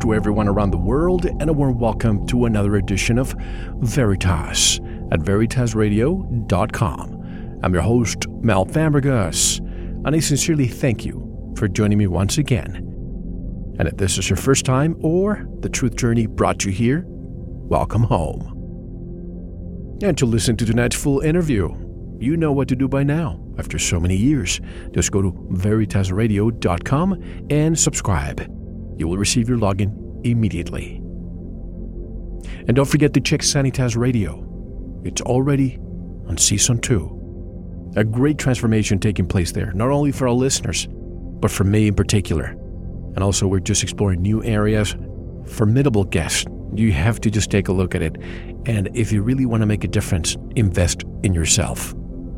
To everyone around the world, and a warm welcome to another edition of Veritas at veritasradio.com. I'm your host, Mel Fabregas, and I sincerely thank you for joining me once again. And if this is your first time or the truth journey brought you here, welcome home. And to listen to tonight's full interview, you know what to do by now. After so many years, just go to veritasradio.com and subscribe you will receive your login immediately. And don't forget to check Sanitas Radio. It's already on season 2. A great transformation taking place there, not only for our listeners, but for me in particular. And also, we're just exploring new areas, formidable guests. You have to just take a look at it. And if you really want to make a difference, invest in yourself.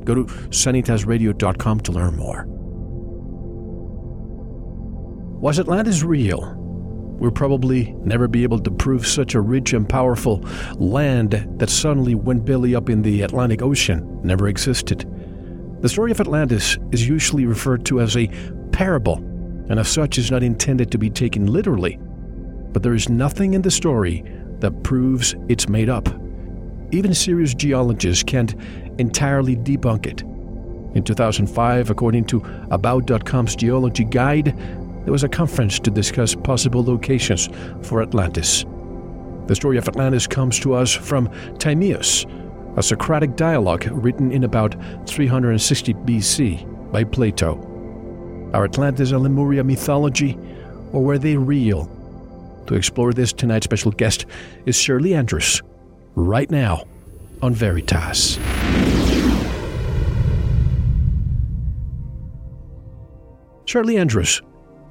Go to sanitasradio.com to learn more. Was Atlantis real? We'll probably never be able to prove such a rich and powerful land that suddenly went belly up in the Atlantic Ocean never existed. The story of Atlantis is usually referred to as a parable, and as such is not intended to be taken literally. But there is nothing in the story that proves it's made up. Even serious geologists can't entirely debunk it. In 2005, according to About.com's geology guide, there was a conference to discuss possible locations for Atlantis. The story of Atlantis comes to us from Timaeus, a Socratic dialogue written in about 360 BC by Plato. Are Atlantis and Lemuria mythology, or were they real? To explore this, tonight's special guest is Shirley Andrews, right now on Veritas. Shirley Andrews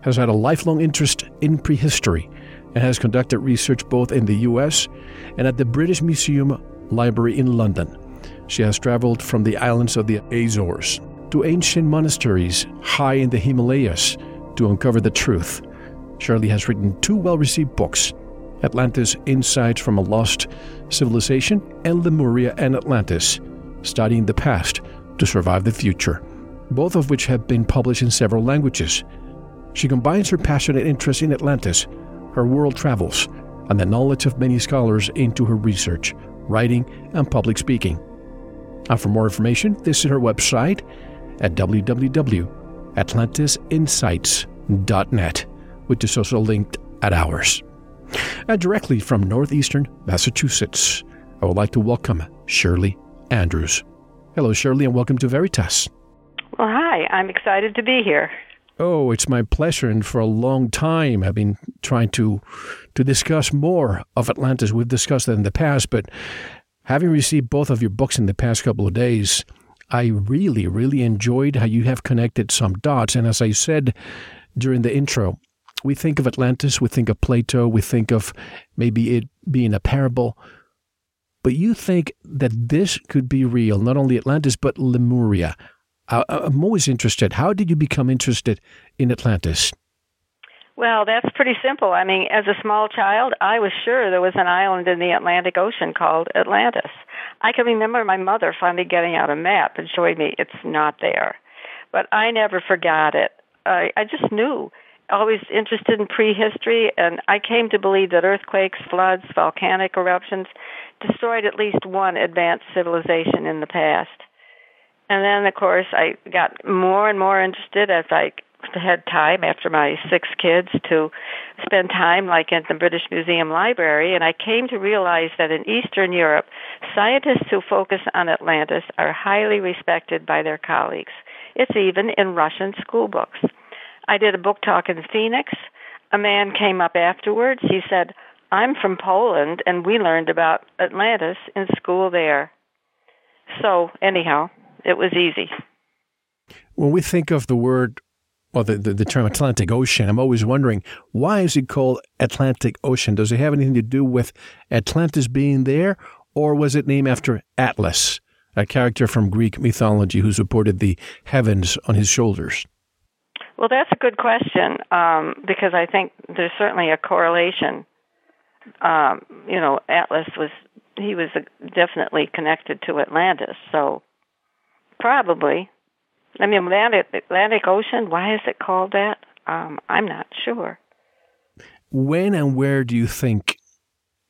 has had a lifelong interest in prehistory and has conducted research both in the US and at the British Museum Library in London. She has traveled from the islands of the Azores to ancient monasteries high in the Himalayas to uncover the truth. Shirley has written two well received books Atlantis Insights from a Lost Civilization and Lemuria and Atlantis Studying the Past to Survive the Future, both of which have been published in several languages. She combines her passionate interest in Atlantis, her world travels, and the knowledge of many scholars into her research, writing, and public speaking. And for more information, visit her website at www.atlantisinsights.net, which is also linked at ours. And directly from northeastern Massachusetts, I would like to welcome Shirley Andrews. Hello, Shirley, and welcome to Veritas. Well, hi. I'm excited to be here. Oh, it's my pleasure. And for a long time, I've been trying to to discuss more of Atlantis. We've discussed that in the past, but having received both of your books in the past couple of days, I really, really enjoyed how you have connected some dots. And as I said during the intro, we think of Atlantis, we think of Plato, we think of maybe it being a parable. But you think that this could be real, not only Atlantis, but Lemuria. I'm always interested. How did you become interested in Atlantis? Well, that's pretty simple. I mean, as a small child, I was sure there was an island in the Atlantic Ocean called Atlantis. I can remember my mother finally getting out a map and showing me it's not there. But I never forgot it. I, I just knew. Always interested in prehistory, and I came to believe that earthquakes, floods, volcanic eruptions destroyed at least one advanced civilization in the past. And then, of course, I got more and more interested as I had time after my six kids to spend time like at the British Museum Library and I came to realize that in Eastern Europe Scientists who focus on Atlantis are highly respected by their colleagues. It's even in Russian school books. I did a book talk in Phoenix. A man came up afterwards. He said, I'm from Poland, and we learned about Atlantis in school there. So, anyhow, it was easy. When we think of the word, well, the, the, the, term Atlantic Ocean, I'm always wondering why is it called Atlantic Ocean? Does it have anything to do with Atlantis being there, or was it named after Atlas, a character from Greek mythology who supported the heavens on his shoulders? Well, that's a good question um, because I think there's certainly a correlation. Um, you know, Atlas was he was definitely connected to Atlantis, so probably. I mean, Atlantic, Atlantic Ocean. Why is it called that? Um, I'm not sure. When and where do you think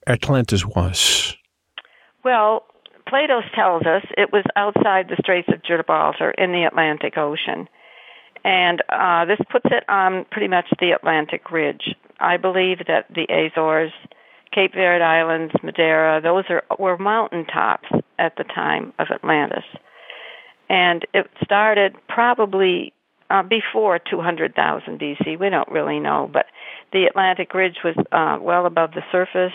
Atlantis was? Well, Plato tells us it was outside the Straits of Gibraltar in the Atlantic Ocean. And uh, this puts it on pretty much the Atlantic ridge. I believe that the Azores, Cape Verde Islands, Madeira, those are were mountain tops at the time of Atlantis. And it started probably uh, before 200,000 BC. We don't really know, but the Atlantic ridge was uh, well above the surface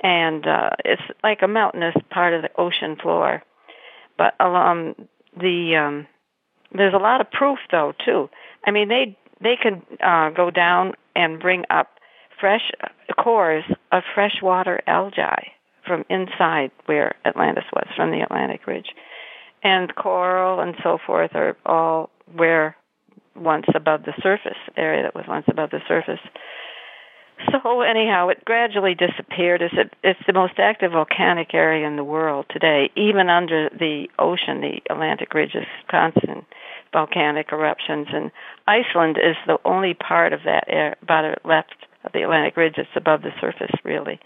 and uh, it's like a mountainous part of the ocean floor. But along the um, there's a lot of proof though too. I mean they they could uh, go down and bring up fresh cores of freshwater algae from inside where Atlantis was, from the Atlantic Ridge, and coral and so forth are all where once above the surface area that was once above the surface so anyhow, it gradually disappeared. It's, it's the most active volcanic area in the world today. Even under the ocean, the Atlantic Ridge is constant volcanic eruptions, and Iceland is the only part of that air, about left of the Atlantic Ridge that's above the surface, really.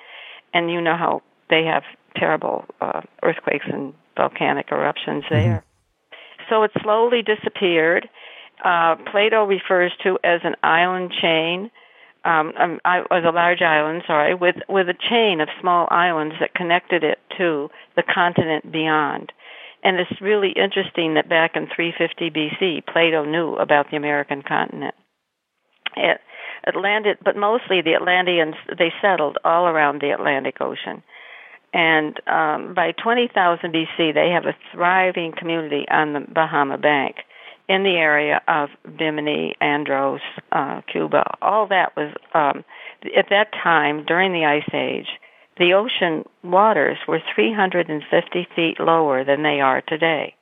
And you know how they have terrible uh, earthquakes and volcanic eruptions mm-hmm. there. Mm-hmm. So it slowly disappeared. Uh, Plato refers to as an island chain um, um, I was a large island, sorry, with with a chain of small islands that connected it to the continent beyond. And it's really interesting that back in 350 BC, Plato knew about the American continent. It, Atlantic, but mostly the Atlanteans they settled all around the Atlantic Ocean. And um, by 20,000 BC, they have a thriving community on the Bahama Bank in the area of Bimini, Andros, uh, Cuba. All that was um, at that time during the Ice Age. The ocean waters were 350 feet lower than they are today.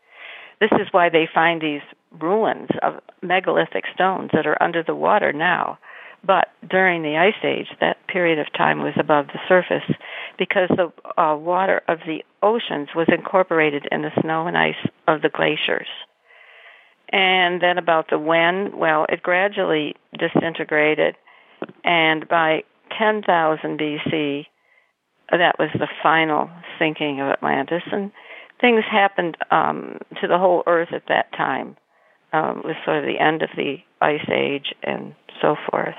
This is why they find these ruins of megalithic stones that are under the water now. But during the Ice Age, that period of time was above the surface because the uh, water of the oceans was incorporated in the snow and ice of the glaciers. And then about the when, well, it gradually disintegrated, and by 10,000 BC, that was the final sinking of Atlantis, and things happened um, to the whole Earth at that time. Um, it was sort of the end of the Ice Age and so forth.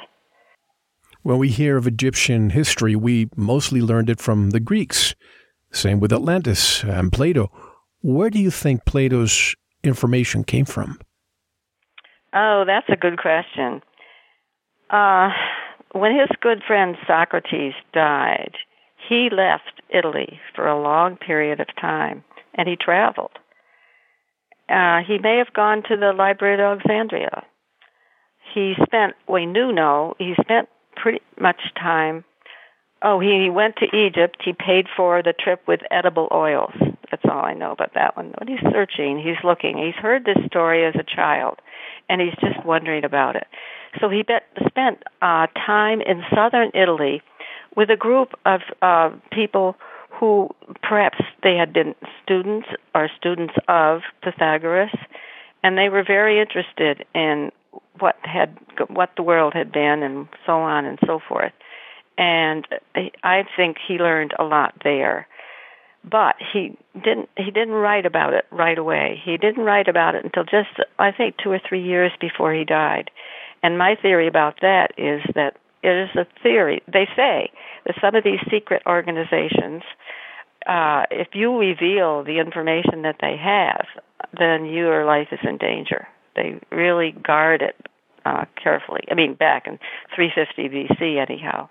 When we hear of Egyptian history, we mostly learned it from the Greeks. Same with Atlantis and Plato. Where do you think Plato's information came from? Oh, that's a good question. Uh, when his good friend Socrates died, he left Italy for a long period of time and he traveled. Uh, he may have gone to the Library of Alexandria. He spent, we knew no, he spent pretty much time. Oh, he went to Egypt. He paid for the trip with edible oils. That's all I know about that one. But he's searching, he's looking. He's heard this story as a child, and he's just wondering about it. So he bet, spent uh, time in southern Italy with a group of uh, people who perhaps they had been students or students of Pythagoras, and they were very interested in what had what the world had been and so on and so forth. And I think he learned a lot there but he didn't he didn't write about it right away. He didn't write about it until just I think 2 or 3 years before he died. And my theory about that is that it is a theory. They say that some of these secret organizations uh, if you reveal the information that they have, then your life is in danger. They really guard it uh, carefully. I mean, back in 350 BC, anyhow.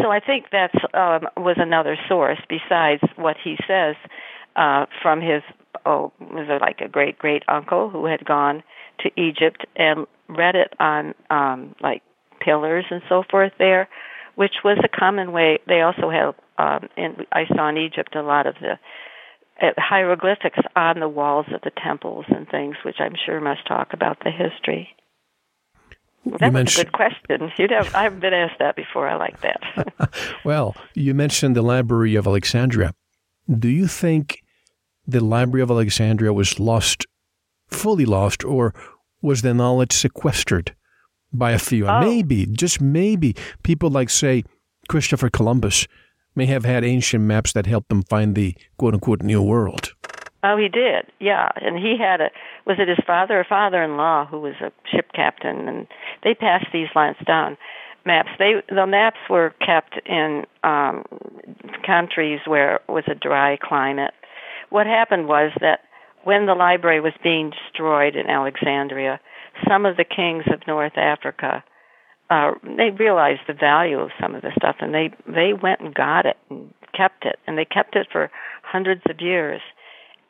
So I think that um, was another source besides what he says uh, from his oh was it like a great great uncle who had gone to Egypt and read it on um, like pillars and so forth there, which was a common way. They also have um, in I saw in Egypt a lot of the Uh, hieroglyphics on the walls of the temples and things, which I'm sure must talk about the history. Well, that was a good question. You'd have, I haven't been asked that before. I like that. well, you mentioned the Library of Alexandria. Do you think the Library of Alexandria was lost, fully lost, or was the knowledge sequestered by a few? Oh. Maybe, just maybe, people like, say, Christopher Columbus may have had ancient maps that helped them find the quote unquote new world. Oh, he did. Yeah, and he had a was it his father or father-in-law who was a ship captain, and they passed these lines down maps. They the maps were kept in um, countries where it was a dry climate. What happened was that when the library was being destroyed in Alexandria, some of the kings of North Africa uh, they realized the value of some of the stuff, and they they went and got it and kept it, and they kept it for hundreds of years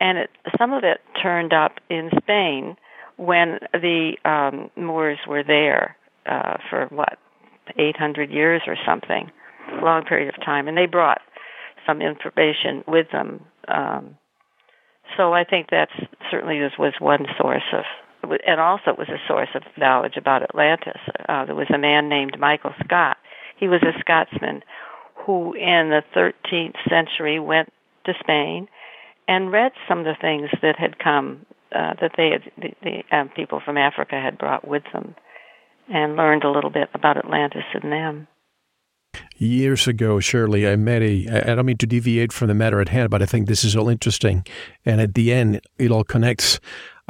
and it, some of it turned up in Spain when the um, Moors were there uh, for what 800 years or something, long period of time, and they brought some information with them. Um, so I think that's certainly this was one source of, and also it was a source of knowledge about Atlantis. Uh, there was a man named Michael Scott. He was a Scotsman who, in the 13th century, went to Spain and read some of the things that had come uh, that they had, the, the um, people from Africa had brought with them, and learned a little bit about Atlantis and them. Years ago, Shirley, I met a. I don't mean to deviate from the matter at hand, but I think this is all interesting, and at the end, it all connects.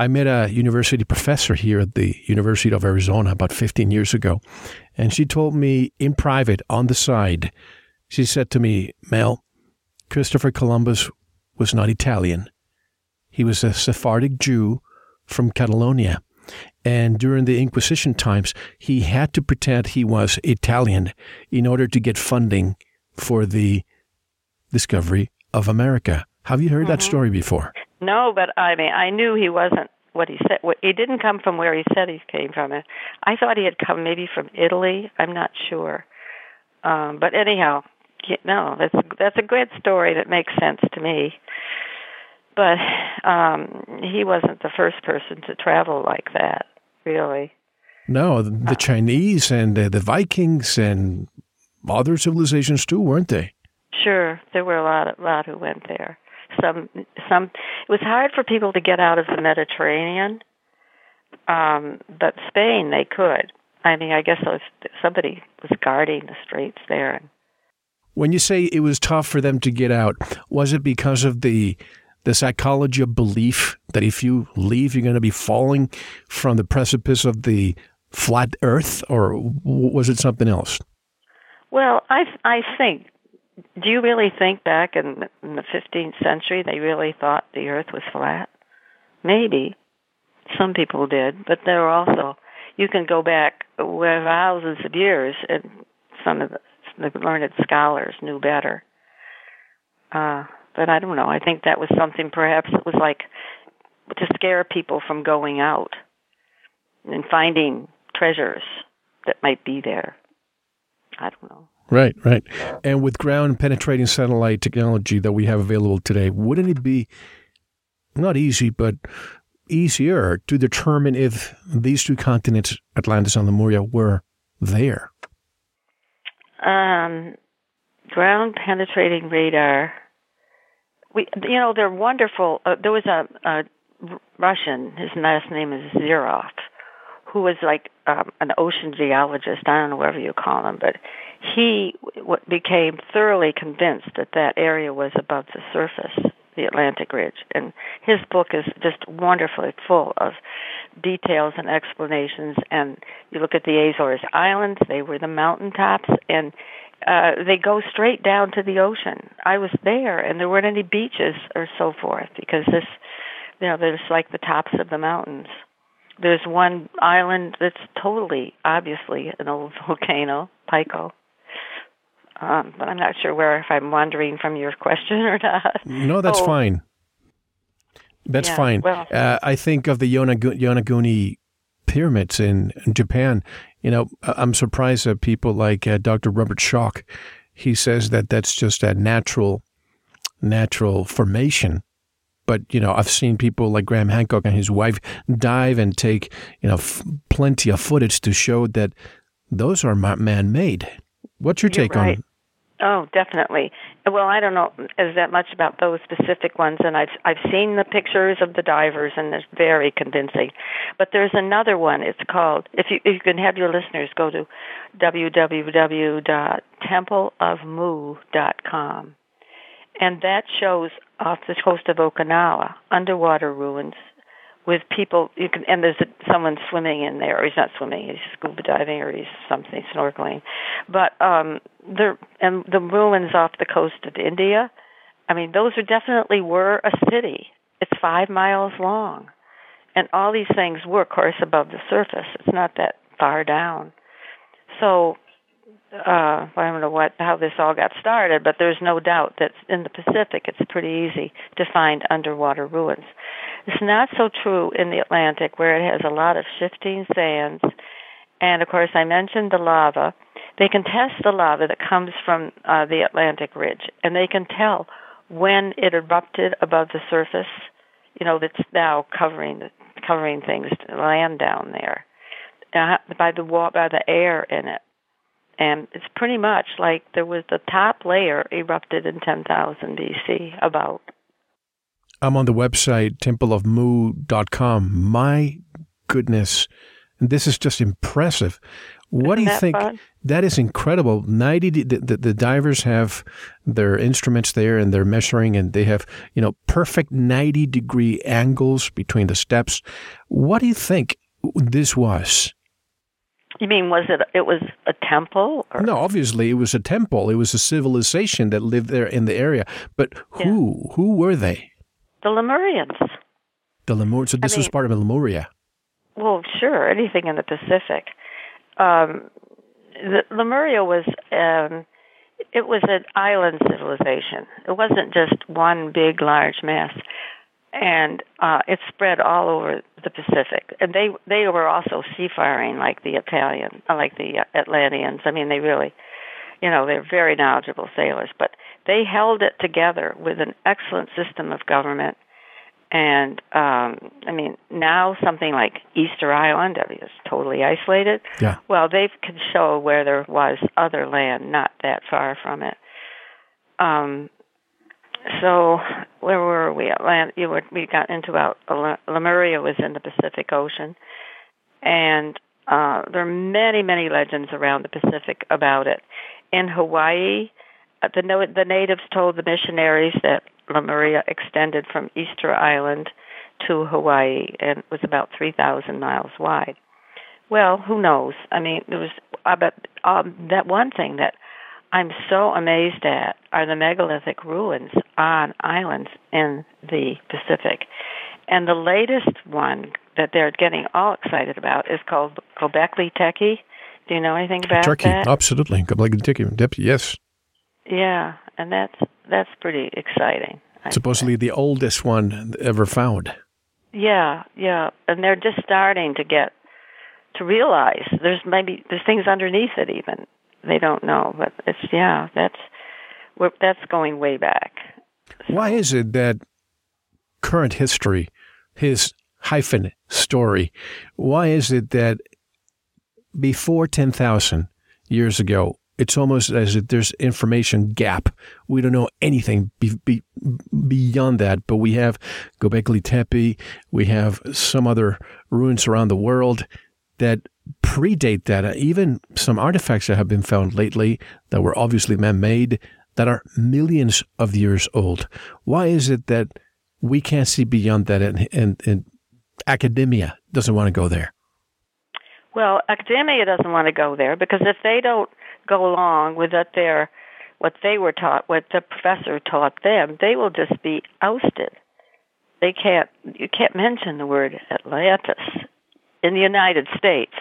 I met a university professor here at the University of Arizona about 15 years ago, and she told me in private on the side, she said to me, Mel, Christopher Columbus was not Italian. He was a Sephardic Jew from Catalonia. And during the Inquisition times, he had to pretend he was Italian in order to get funding for the discovery of America. Have you heard mm-hmm. that story before? No, but I mean, I knew he wasn't what he said. He didn't come from where he said he came from. I thought he had come maybe from Italy. I'm not sure. Um, but anyhow, no, that's that's a good story that makes sense to me. But um, he wasn't the first person to travel like that, really. No, the, uh, Chinese and uh, the Vikings and other civilizations too, weren't they? Sure, there were a lot, a lot who went there. Some, some. It was hard for people to get out of the Mediterranean, um, but Spain they could. I mean, I guess was, somebody was guarding the straits there, when you say it was tough for them to get out, was it because of the the psychology of belief that if you leave, you're going to be falling from the precipice of the flat Earth, or was it something else? Well, I I think. Do you really think back in, in the 15th century they really thought the Earth was flat? Maybe some people did, but there were also you can go back thousands of years, and some of the the learned scholars knew better. Uh, but I don't know. I think that was something perhaps it was like to scare people from going out and finding treasures that might be there. I don't know. Right, right. And with ground penetrating satellite technology that we have available today, wouldn't it be not easy, but easier to determine if these two continents, Atlantis and Lemuria, were there? um, ground penetrating radar. We, you know, they're wonderful. Uh, there was a, a Russian. His last name is Zhirov, who was like um, an ocean geologist. I don't know whatever you call him, but he w- became thoroughly convinced that that area was above the surface, the Atlantic Ridge, and his book is just wonderfully full of details and explanations. And you look at the Azores Islands; they were the mountaintops, and uh, they go straight down to the ocean. I was there, and there weren't any beaches or so forth because this, you know, there's like the tops of the mountains. There's one island that's totally, obviously, an old volcano, Pico. Um, but I'm not sure where if I'm wandering from your question or not. No, that's oh, fine. That's Yeah, fine. well- uh, I think of the Yonagu- Yonaguni pyramids in, in Japan. You know, I'm surprised that people like uh, Dr. Robert Schoch, he says that that's just a natural, natural formation. But you know, I've seen people like Graham Hancock and his wife dive and take you know f- plenty of footage to show that those are man-made. What's your You're take right. on? Oh, definitely. Well, I don't know as that much about those specific ones, and I've I've seen the pictures of the divers, and it's very convincing. But there's another one. It's called. If you if you can have your listeners go to www.templeofmu.com, and that shows off the coast of Okinawa underwater ruins with people you can and there's a, someone swimming in there or he's not swimming he's scuba diving or he's something snorkeling. But um the and the ruins off the coast of India I mean those are definitely were a city. It's 5 miles long. And all these things were of course above the surface. It's not that far down. So uh I don't know what how this all got started, but there's no doubt that in the Pacific it's pretty easy to find underwater ruins. It's not so true in the Atlantic where it has a lot of shifting sands and of course I mentioned the lava. They can test the lava that comes from uh, the Atlantic ridge and they can tell when it erupted above the surface, you know, that's now covering covering things land down there. Uh, by the wa- by the air in it and it's pretty much like there was the top layer erupted in 10,000 BC about. I'm on the website templeofmu.com. My goodness, this is just impressive. What do you that think? fun? That is incredible. 90 the, the, the divers have their instruments there and they're measuring and they have, you know, perfect 90 degree angles between the steps. What do you think this was? You mean was it it was a temple or No, obviously it was a temple. It was a civilization that lived there in the area. But who? Who were they? The Lemurians? The Lemur. So this was mean- part of Lemuria. Well, sure, anything in the Pacific. Um, the, Lemuria was um, it was an island civilization. It wasn't just one big large mass, and uh, it spread all over the Pacific. And they they were also seafaring like the Italian, like the Atlanteans. I mean, they really, you know, they're very knowledgeable sailors. But they held it together with an excellent system of government and um I mean now something like Easter Island I mean, is totally isolated. Yeah. Well, they can show where there was other land not that far from it. Um so where were we? Atlant you were, we got into about Lemuria was in the Pacific Ocean and uh there are many many legends around the Pacific about it. In Hawaii, the no- the natives told the missionaries that Lemuria extended from Easter Island to Hawaii and was about 3,000 miles wide. Well, who knows? I mean, there was uh, but um, that one thing that I'm so amazed at are the megalithic ruins on islands in the Pacific. And the latest one that they're getting all excited about is called Gobekli Tepe. Do you know anything about Turkey. that? Absolutely. Gobekli Tepe. Yes. Yeah, and that's that's pretty exciting. Supposedly the oldest one ever found. Yeah, yeah, and they're just starting to get to realize there's maybe there's things underneath it even they don't know, but it's yeah, that's we're, that's going way back. Why is it that current history, his hyphen story, why is it that before 10,000 years ago, it's almost as if there's information gap. We don't know anything be, be, beyond that, but we have Gobekli Tepe, we have some other ruins around the world that predate that. Even some artifacts that have been found lately that were obviously man-made that are millions of years old. Why is it that we can't see beyond that and, and, and academia doesn't want to go there? Well, academia doesn't want to go there because if they don't go along with what their what they were taught, what the professor taught them, they will just be ousted. They can't you can't mention the word Atlantis in the United States.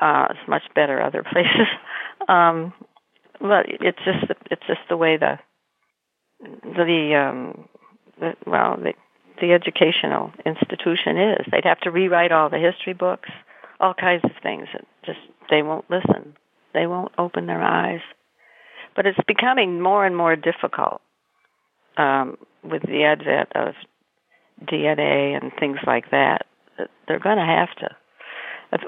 Uh, it's much better other places. um, but it's just it's just the way the the um the, well the the educational institution is. They'd have to rewrite all the history books, all kinds of things. That just they won't listen. They won't open their eyes. But it's becoming more and more difficult um, with the advent of DNA and things like that. They're going to have to.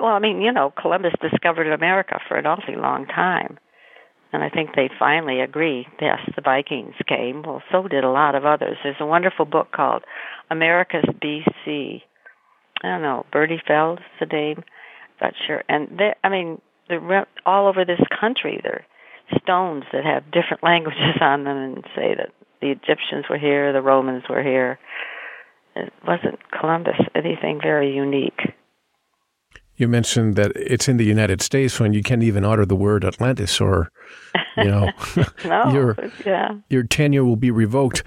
Well, I mean, you know, Columbus discovered America for an awfully long time. And I think they finally agree. Yes, the Vikings came. Well, so did a lot of others. There's a wonderful book called America's BC. I don't know, Bertie Feld is the name. Not sure. And they, I mean, they're all over this country. There are stones that have different languages on them and say that the Egyptians were here, the Romans were here. It wasn't Columbus anything very unique. You mentioned that it's in the United States when you can't even utter the word Atlantis, or you know, no, your yeah. your tenure will be revoked.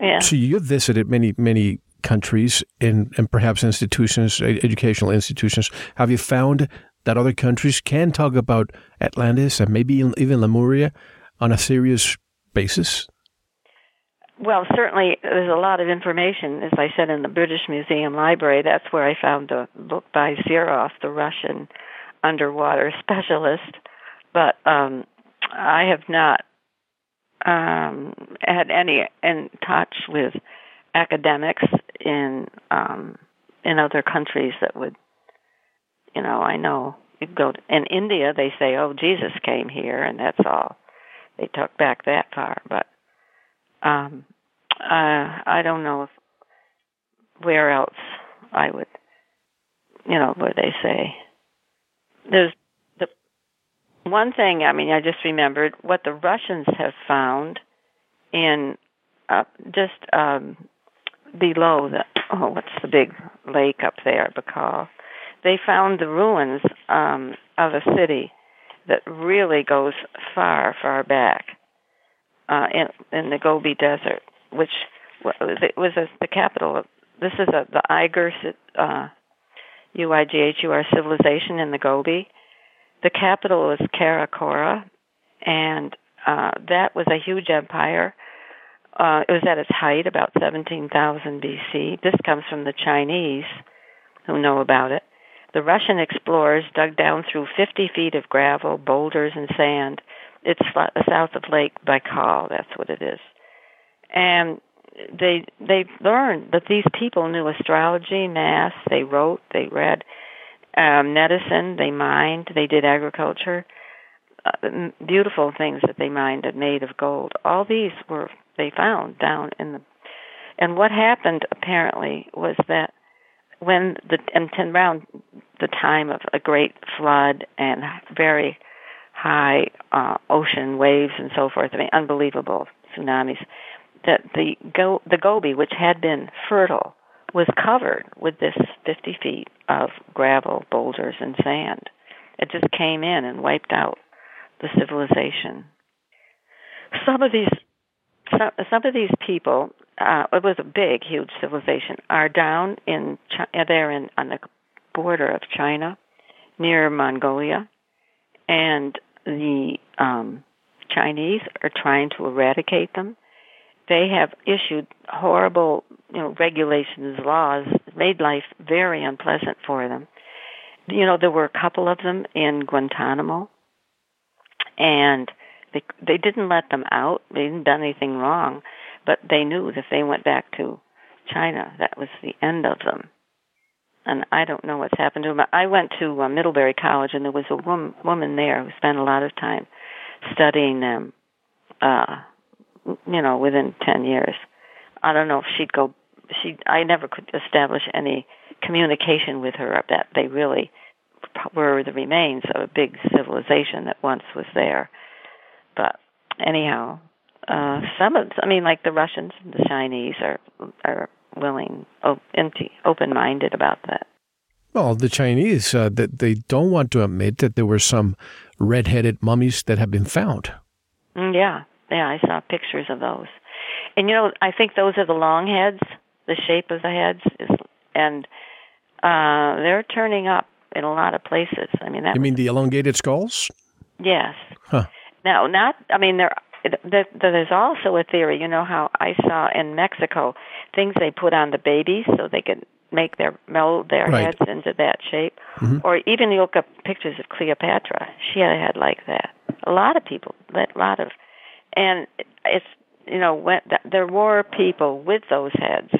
Yeah. So you've visited many many countries and and perhaps institutions, educational institutions. Have you found that other countries can talk about Atlantis and maybe even Lemuria on a serious basis? Well, certainly there's a lot of information, as I said, in the British Museum Library. That's where I found the book by Zhirov, the Russian underwater specialist. But um, I have not um, had any in touch with academics in um, in other countries that would, you know, I know you go to, in India. They say, "Oh, Jesus came here," and that's all. They took back that far, but um, uh, I don't know if where else I would, you know, where they say there's the one thing. I mean, I just remembered what the Russians have found in uh, just um, below the oh, what's the big lake up there, Baikal? They found the ruins um, of a city that really goes far, far back uh, in in the Gobi Desert, which was the capital of. This is a, the Uyghur uh, U-I-G-H-U-R civilization in the Gobi. The capital was Karakora, and uh, that was a huge empire. Uh, it was at its height, about 17,000 BC. This comes from the Chinese, who know about it. The Russian explorers dug down through 50 feet of gravel, boulders, and sand. It's south of Lake Baikal. That's what it is. And they they learned that these people knew astrology, math. They wrote, they read, um, medicine. They mined. They did agriculture. Uh, beautiful things that they mined and made of gold. All these were they found down in the. And what happened apparently was that when the and around the time of a great flood and very high uh, ocean waves and so forth, I mean unbelievable tsunamis, that the go the Gobi, which had been fertile, was covered with this 50 feet of gravel, boulders, and sand. It just came in and wiped out the civilization. Some of these some, some of these people, uh, it was a big, huge civilization, are down in uh, they're in on the border of China, near Mongolia, and the um, Chinese are trying to eradicate them they have issued horrible, you know, regulations, laws, made life very unpleasant for them. You know, there were a couple of them in Guantanamo, and they they didn't let them out. They didn't do anything wrong, but they knew that if they went back to China, that was the end of them. And I don't know what's happened to them. I went to uh, Middlebury College, and there was a woman, woman there who spent a lot of time studying them. Uh, you know, within 10 years. I don't know if she'd go, she, I never could establish any communication with her that they really were the remains of a big civilization that once was there. But anyhow, uh, some of, I mean, like the Russians and the Chinese are, are willing, open minded about that. Well, the Chinese uh, that they don't want to admit that there were some red-headed mummies that have been found. Mm, yeah, yeah, I saw pictures of those, and you know, I think those are the long heads. The shape of the heads is, and uh, they're turning up in a lot of places. I mean, that. You mean the elongated skulls? Yes. Huh. Now, not. I mean, there. There's also a theory. You know how I saw in Mexico things they put on the babies so they could make their mold their Right. heads into that shape. Mhm. Or even you look up pictures of Cleopatra. She had a head like that. A lot of people, a lot of, and it's you know when there were people with those heads.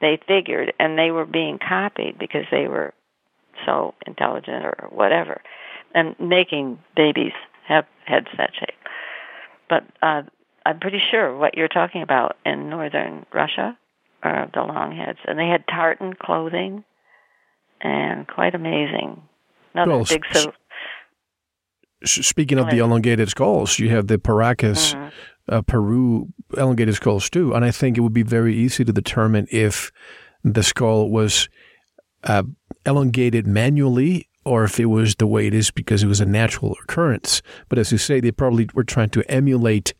They figured, and they were being copied because they were so intelligent or whatever, and making babies have heads that shape. But uh, I'm pretty sure what you're talking about in northern Russia are the long heads, and they had tartan clothing, and quite amazing. Another Well, big s- sil- S- Speaking of the elongated skulls, you have the Paracas, Mhm. uh, Peru elongated skulls too, and I think it would be very easy to determine if the skull was uh, elongated manually or if it was the way it is because it was a natural occurrence. But as you say, they probably were trying to emulate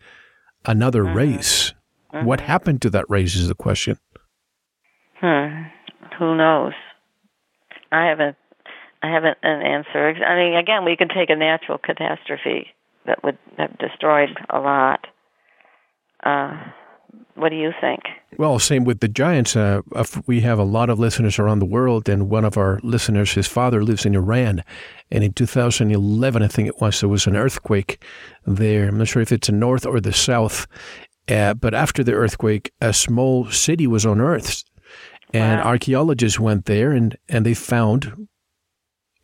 another Mm-hmm. race. What happened to that race is the question. Hmm. Who knows? I haven't. I haven't an answer. I mean, again, we could take a natural catastrophe that would have destroyed a lot. Uh, what do you think? Well, same with the giants. Uh, we have a lot of listeners around the world, and one of our listeners, his father lives in Iran, and in 2011, I think it was, there was an earthquake there. I'm not sure if it's the north or the south, uh, but after the earthquake, a small city was unearthed, and Wow. archaeologists went there and and they found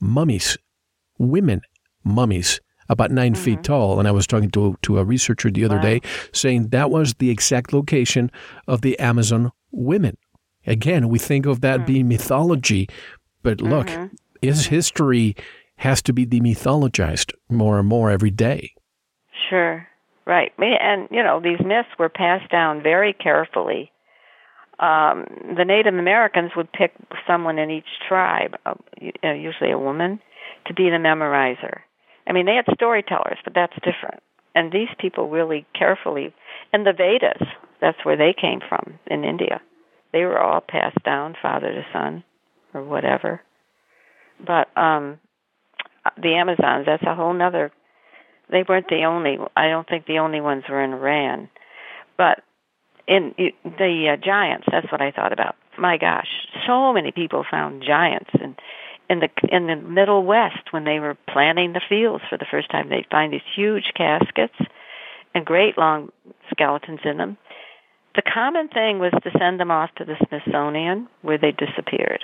mummies, women mummies. About 9 feet tall, and I was talking to to a researcher the other Wow. day, saying that was the exact location of the Amazon women. Again, we think of that being mythology, but look, is history has to be demythologized more and more every day. Sure. Right. And, you know, these myths were passed down very carefully. Um, the Native Americans would pick someone in each tribe, uh, usually a woman, to be the memorizer. I mean, they had storytellers, but that's different. And these people really carefully, and the Vedas, that's where they came from in India. They were all passed down, father to son, or whatever. But um, the Amazons, that's a whole other. they weren't the only i don't think the only ones were in iran but in the uh, giants that's what i thought about my gosh so many people found giants and in the in the middle west when they were planting the fields for the first time they'd find these huge caskets and great long skeletons in them the common thing was to send them off to the smithsonian where they disappeared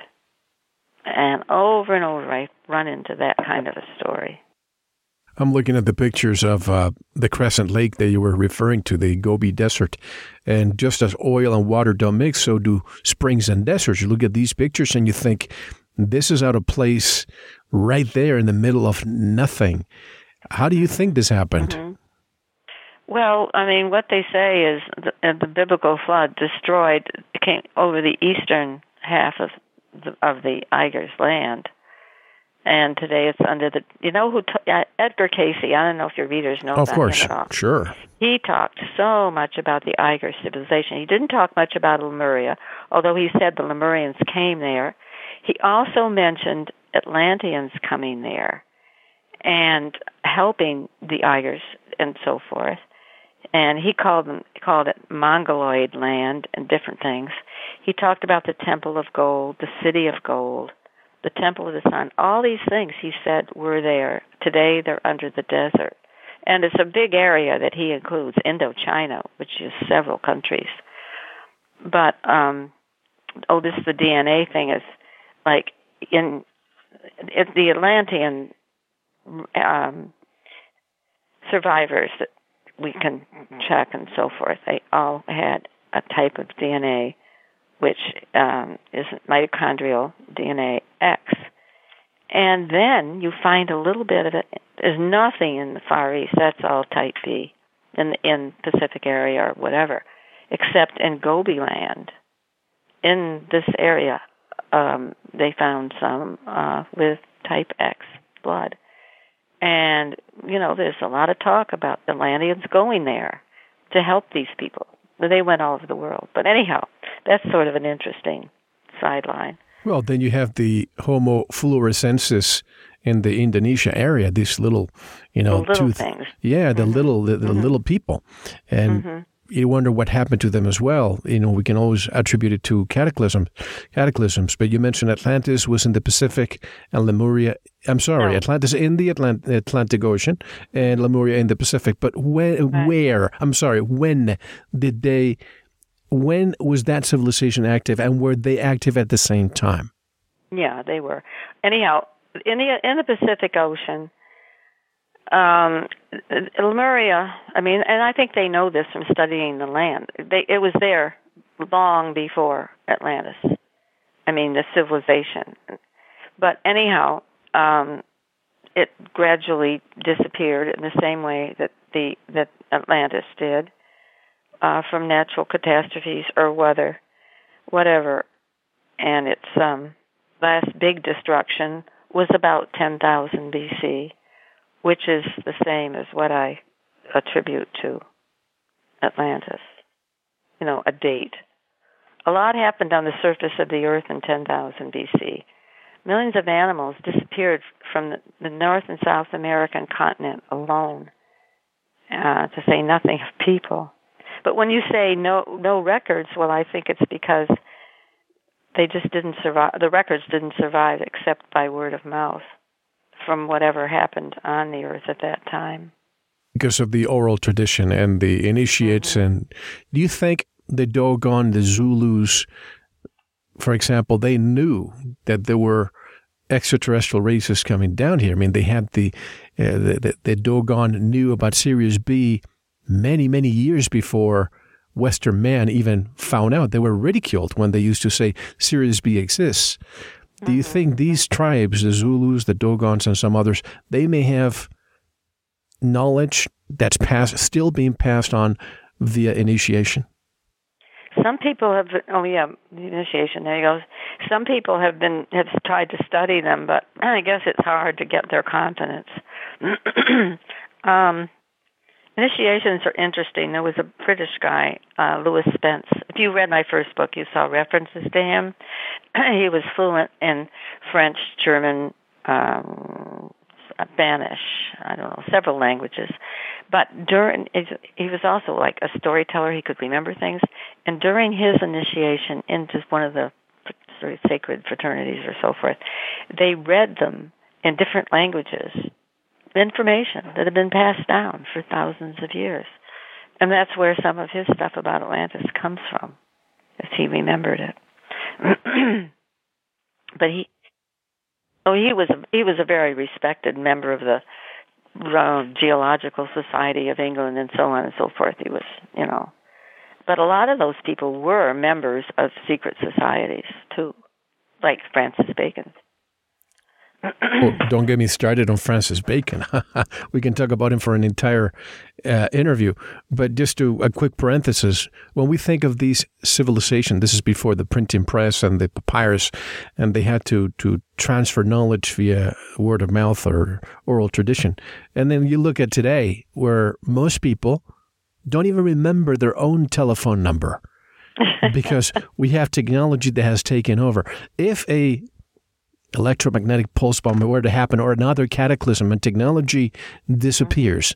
and over and over i run into that kind of a story I'm looking at the pictures of uh, the Crescent Lake that you were referring to, the Gobi Desert. And just as oil and water don't mix, so do springs and deserts. You look at these pictures and you think, this is out of place right there in the middle of nothing. How do you think this happened? Mm-hmm. Well, I mean, what they say is the, uh, the biblical flood destroyed came over the eastern half of the, of the Igers land, and today it's under the. You know who? T- uh, Edgar Cayce. I don't know if your readers know Of course, sure. He talked so much about the Iger civilization. He didn't talk much about Lemuria, although he said the Lemurians came there. He also mentioned Atlanteans coming there and helping the Igers and so forth. And he called them called it Mongoloid land and different things. He talked about the Temple of Gold, the City of Gold, the Temple of the Sun. All these things he said were there. Today they're under the desert. And it's a big area that he includes Indochina, which is several countries. But um oh this the DNA thing is like in it, the Atlantean um survivors that we can check and so forth, they all had a type of DNA which um, is mitochondrial DNA X. And then you find a little bit of it. There's nothing in the Far East. That's all type B in in Pacific area or whatever, except in Gobi land, in this area um, they found some uh, with type X blood. And, you know, there's a lot of talk about the Atlanteans going there to help these people. They went all over the world. But anyhow, that's sort of an interesting sideline. Well, then you have the Homo floresiensis in the Indonesia area. These little, you know, the little things. Yeah, the mm-hmm. little, the, the mm-hmm. little people, and mm-hmm you wonder what happened to them as well. You know, we can always attribute it to cataclysms, cataclysms. But you mentioned Atlantis was in the Pacific and Lemuria. I'm sorry, no. Atlantis in the Atlant- Atlantic Ocean and Lemuria in the Pacific. But right. where? I'm sorry, when did they? When was that civilization active, and were they active at the same time? Yeah, they were. Anyhow, in the in the Pacific Ocean um, Lemuria, I mean, and I think they know this from studying the land. They, it was there long before Atlantis. I mean, the civilization. But anyhow, um, it gradually disappeared in the same way that the that Atlantis did uh, from natural catastrophes or weather, whatever. And its um, last big destruction was about 10,000 BC which is the same as what I attribute to Atlantis. You know, a date. A lot happened on the surface of the earth in 10,000 BC. Millions of animals disappeared from the, North and South American continent alone, uh, to say nothing of people. But when you say no, no records, well, I think it's because they just didn't survive. The records didn't survive except by word of mouth from whatever happened on the earth at that time. Because of the oral tradition and the initiates, mm-hmm. and do you think the Dogon, the Zulus, for example, they knew that there were extraterrestrial races coming down here? I mean, they had the uh, the, the, the Dogon knew about Sirius B many many years before Western man even found out. They were ridiculed when they used to say Sirius B exists. Do you think these tribes, the Zulus, the Dogons, and some others, they may have knowledge that's passed, still being passed on via initiation? Some people have. Oh yeah, initiation. There you go. Some people have been have tried to study them, but I guess it's hard to get their confidence. um, Initiations are interesting. There was a British guy, uh, Lewis Spence. If you read my first book, you saw references to him. he was fluent in French, German, um, Spanish, I don't know, several languages. But during, he was also like a storyteller. He could remember things. And during his initiation into one of the sort of sacred fraternities or so forth, they read them in different languages information that had been passed down for thousands of years. And that's where some of his stuff about Atlantis comes from, as he remembered it. but he, oh, he was a, he was a very respected member of the Geological Society of England and so on and so forth. He was, you know, but a lot of those people were members of secret societies too, like Francis Bacon well, don't get me started on Francis Bacon. we can talk about him for an entire uh, interview. But just to a quick parenthesis, when we think of these civilizations, this is before the printing press and the papyrus, and they had to to transfer knowledge via word of mouth or oral tradition. And then you look at today, where most people don't even remember their own telephone number. because we have technology that has taken over. If a electromagnetic pulse bomb were to happen or another cataclysm and technology disappears,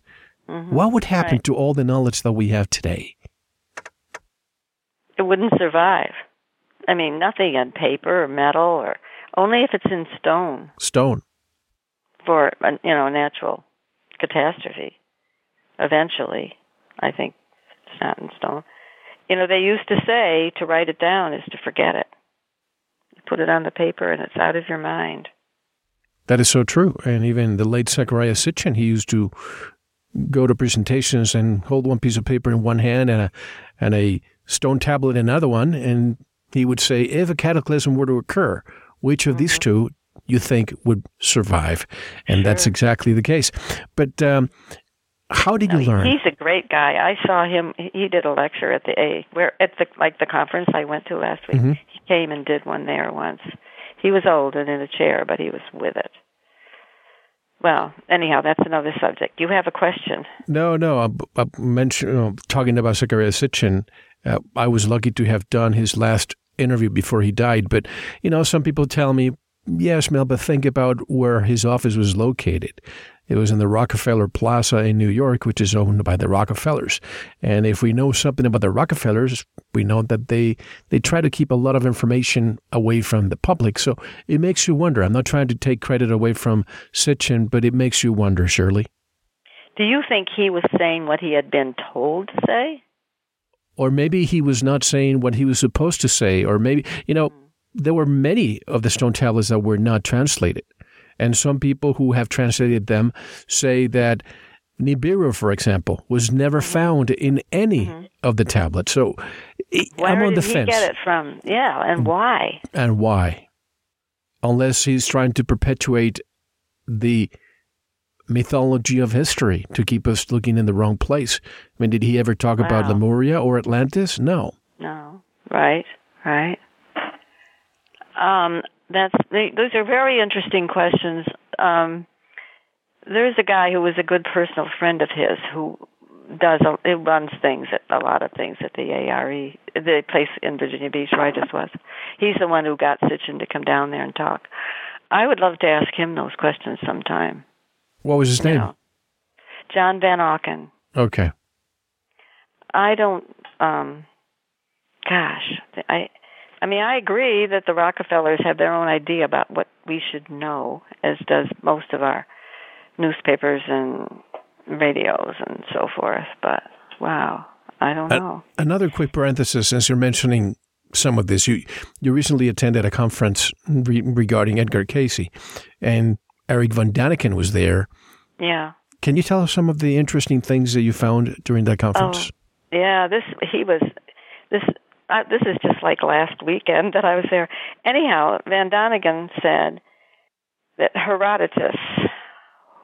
mm-hmm. what would happen right. to all the knowledge that we have today? It wouldn't survive. I mean, nothing on paper or metal or only if it's in stone. Stone. For you know, a natural catastrophe. Eventually, I think it's not in stone. You know, they used to say to write it down is to forget it put it on the paper and it's out of your mind. That is so true. And even the late Zecharia Sitchin, he used to go to presentations and hold one piece of paper in one hand and a, and a stone tablet in another one. And he would say, if a cataclysm were to occur, which of mm-hmm. these two you think would survive? And sure. that's exactly the case. But um, how did you learn? He's a great guy. I saw him. He did a lecture at the A, where at the like the conference I went to last week. Mm-hmm. He came and did one there once. He was old and in a chair, but he was with it. Well, anyhow, that's another subject. You have a question? No, no. I, I mentioned talking about Zecharia Sitchin. Uh, I was lucky to have done his last interview before he died. But you know, some people tell me, yes, Mel, but think about where his office was located. It was in the Rockefeller Plaza in New York, which is owned by the Rockefellers. And if we know something about the Rockefellers, we know that they, they try to keep a lot of information away from the public. So it makes you wonder. I'm not trying to take credit away from Sitchin, but it makes you wonder, Shirley. Do you think he was saying what he had been told to say? Or maybe he was not saying what he was supposed to say, or maybe, you know, there were many of the stone tablets that were not translated. And some people who have translated them say that Nibiru, for example, was never mm-hmm. found in any mm-hmm. of the tablets. So Where I'm on the did fence. He get it from? Yeah, and mm. why? And why? Unless he's trying to perpetuate the mythology of history to keep us looking in the wrong place. I mean, did he ever talk wow. about Lemuria or Atlantis? No. No. Right. Right. Um, that's they, those are very interesting questions. Um, there's a guy who was a good personal friend of his who does a, it runs things at a lot of things at the ARE, the place in Virginia Beach where I just was. He's the one who got Sitchin to come down there and talk. I would love to ask him those questions sometime. What was his name? Know. John Van Auken. Okay. I don't. um Gosh, I I mean, I agree that the Rockefellers have their own idea about what we should know, as does most of our newspapers and radios and so forth. But wow, I don't know. Another quick parenthesis, as you're mentioning some of this, you you recently attended a conference re- regarding Edgar Cayce, and Erich von Däniken was there. Yeah. Can you tell us some of the interesting things that you found during that conference? Oh, yeah, this he was this uh, this is just like last weekend that I was there. Anyhow, Van Daniken said that Herodotus,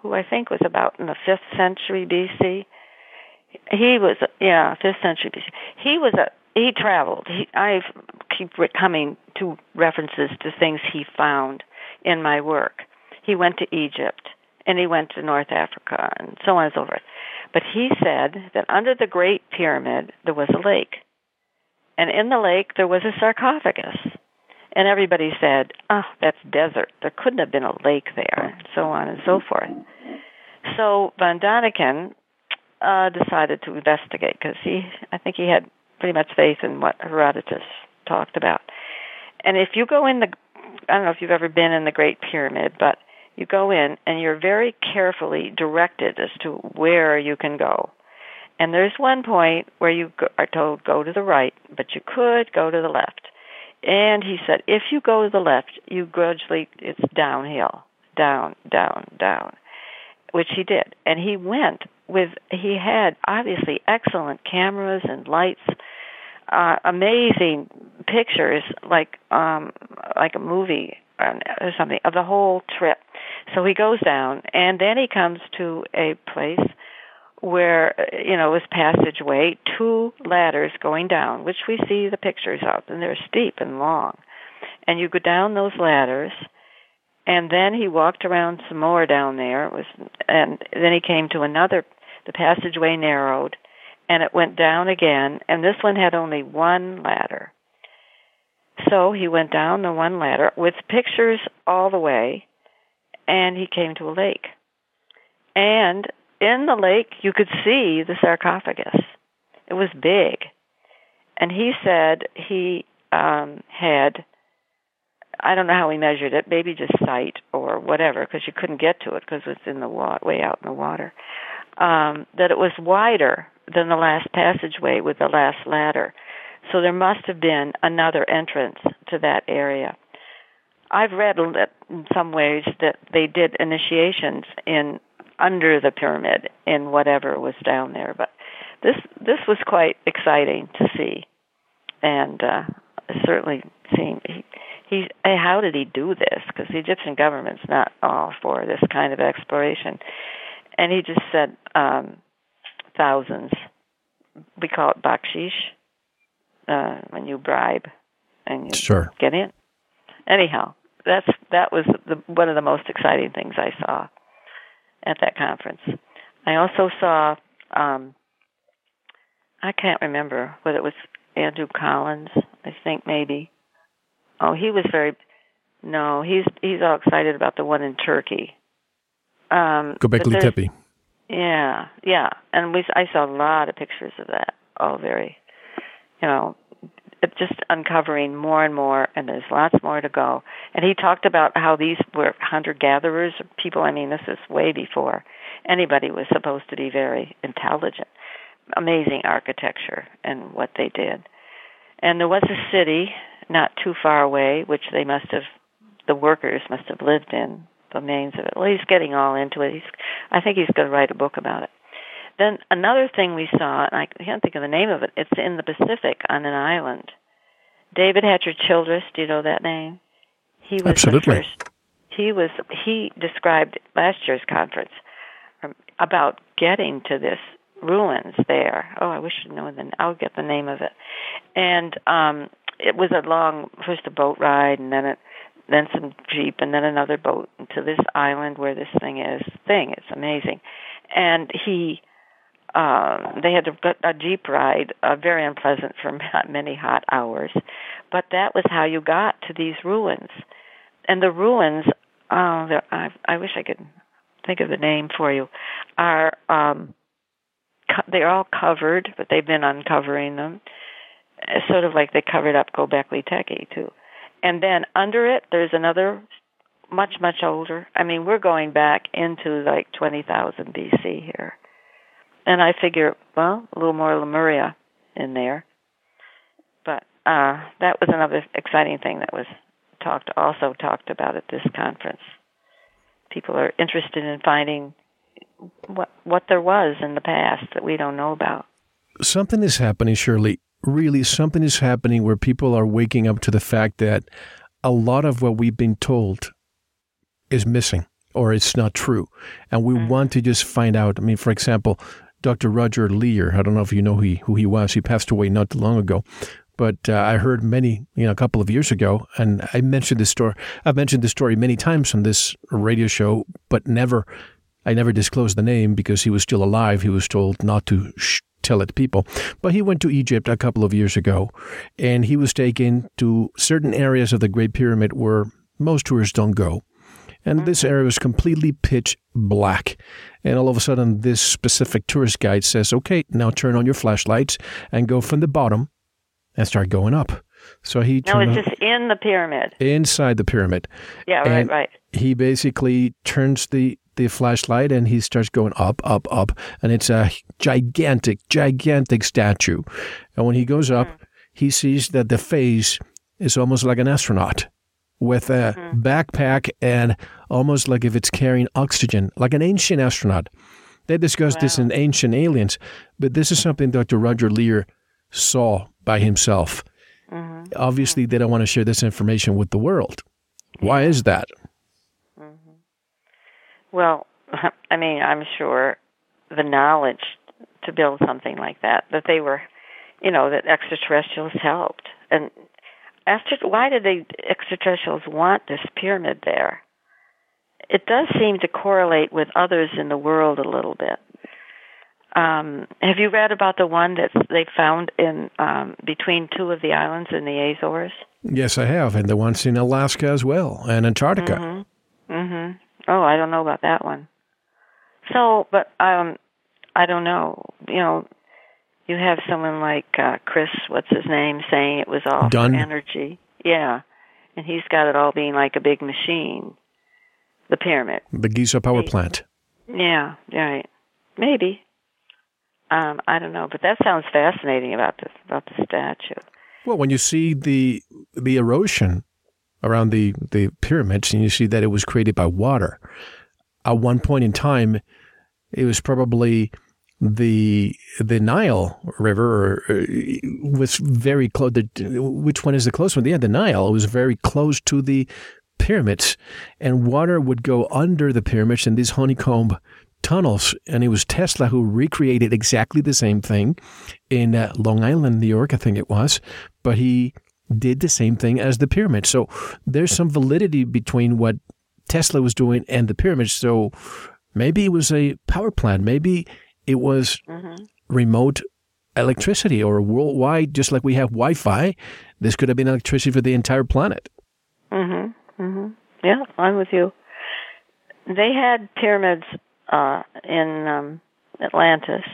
who I think was about in the fifth century BC, he was yeah fifth century BC. He was a he traveled. He, I keep coming to references to things he found in my work. He went to Egypt and he went to North Africa and so on and so forth. But he said that under the Great Pyramid there was a lake and in the lake there was a sarcophagus. And everybody said, oh, that's desert. There couldn't have been a lake there, and so on and so forth. So Van Daniken uh, decided to investigate because he, I think he had pretty much faith in what Herodotus talked about. And if you go in the, I don't know if you've ever been in the Great Pyramid, but you go in and you're very carefully directed as to where you can go. And there's one point where you are told go to the right, but you could go to the left. And he said, if you go to the left, you gradually, it's downhill, down, down, down, which he did. And he went with, he had obviously excellent cameras and lights, uh, amazing pictures, like, um, like a movie or something of the whole trip. So he goes down and then he comes to a place where you know was passageway, two ladders going down, which we see the pictures of, and they're steep and long. And you go down those ladders, and then he walked around some more down there. It was, and then he came to another. The passageway narrowed, and it went down again. And this one had only one ladder. So he went down the one ladder with pictures all the way, and he came to a lake. And in the lake, you could see the sarcophagus. It was big. And he said he um, had, I don't know how he measured it, maybe just sight or whatever, because you couldn't get to it because it's in the wa- way out in the water. Um, that it was wider than the last passageway with the last ladder. So there must have been another entrance to that area. I've read in some ways that they did initiations in under the pyramid in whatever was down there. But this this was quite exciting to see, and uh, certainly seeing he, he how did he do this? Because the Egyptian government's not all for this kind of exploration, and he just said um, thousands. We call it bakshish uh, when you bribe and you Sure. get in. Anyhow, that's that was the, one of the most exciting things I saw at that conference. I also saw um, I can't remember whether it was Andrew Collins. I think maybe. Oh, he was very. No, he's he's all excited about the one in Turkey. Um, Göbekli Tepe. yeah, yeah, and we I saw a lot of pictures of that. All very, you know, just uncovering more and more, and there's lots more to go. And he talked about how these were hunter gatherers people. I mean, this is way before anybody was supposed to be very intelligent. Amazing architecture and what they did. And there was a city not too far away, which they must have, the workers must have lived in the names of it. Well, he's getting all into it. He's, I think he's going to write a book about it. Then another thing we saw, and I can't think of the name of it. It's in the Pacific on an island. David Hatcher Childress. Do you know that name? He was Absolutely. the first. He was. He described last year's conference um, about getting to this ruins there. Oh, I wish I'd known the. I'll get the name of it. And um, it was a long, first a boat ride, and then it, then some jeep, and then another boat to this island where this thing is. Thing, it's amazing. And he, um, they had a, a jeep ride, uh, very unpleasant for many hot hours, but that was how you got to these ruins. And the ruins, they're- I, I wish I could think of the name for you, are um, co- they're all covered, but they've been uncovering them, uh, sort of like they covered up Gobekli Tepe too. And then under it, there's another much much older. I mean, we're going back into like 20,000 BC here, and I figure, well, a little more Lemuria in there. But uh, that was another exciting thing that was talked also talked about at this conference. People are interested in finding what what there was in the past that we don't know about. something is happening, Shirley. Really, something is happening where people are waking up to the fact that a lot of what we've been told is missing or it's not true. And we want to just find out. I mean, for example, Dr. Roger Leir, I don't know if you know who he, who he was. He passed away not long ago. But uh, I heard many, you know, a couple of years ago, and I mentioned this story. I've mentioned this story many times on this radio show, but never I never disclosed the name because he was still alive. He was told not to sh- tell it to people. But he went to Egypt a couple of years ago and he was taken to certain areas of the Great Pyramid where most tourists don't go. And mm-hmm. this area was completely pitch black. And all of a sudden, this specific tourist guide says, okay, now turn on your flashlights and go from the bottom and start going up. So he No, it's just in the pyramid. inside the pyramid Yeah, right, And- right. he basically turns the the flashlight and he starts going up, up, up, and it's a gigantic, gigantic statue. And when he goes up, mm-hmm. he sees that the face is almost like an astronaut with a mm-hmm. backpack and almost like if it's carrying oxygen, like an ancient astronaut. They discussed this in Ancient Aliens, but this is something Dr. Roger Leir saw by himself. Mm-hmm. Obviously, they don't want to share this information with the world. Why is that? Mm-hmm. Well, I mean, I'm sure the knowledge to build something like that, that they were, you know, that extraterrestrials helped. And after, why did the extraterrestrials want this pyramid there? It does seem to correlate with others in the world a little bit. Um, have you read about the one that they found in um, between two of the islands in the Azores? Yes, I have, and the ones in Alaska as well, and Antarctica. Mhm. Oh, I don't know about that one. So, but um, I don't know. You know, you have someone like uh, Chris, what's his name, saying it was all Dunn. energy. Yeah, and he's got it all being like a big machine. The pyramid. The Giza power plant. Yeah, right. Maybe. Um, I don't know, but that sounds fascinating about the about the statue. Well, when you see the the erosion around the the pyramids, and you see that it was created by water, at one point in time, it was probably the the Nile River, or uh, was very close. Which one is the close one? Yeah, the Nile. Was very close to the pyramids, and water would go under the pyramids in these honeycomb tunnels. And it was Tesla who recreated exactly the same thing in uh, Long Island, New York, I think it was. But he did the same thing as the pyramids. So there's some validity between what Tesla was doing and the pyramids. So maybe it was a power plant. Maybe it was mm-hmm. remote electricity or worldwide, just like we have Wi Fi. This could have been electricity for the entire planet. Mm hmm. Mm hmm. Yeah, I'm with you. They had pyramids uh, in um, Atlantis.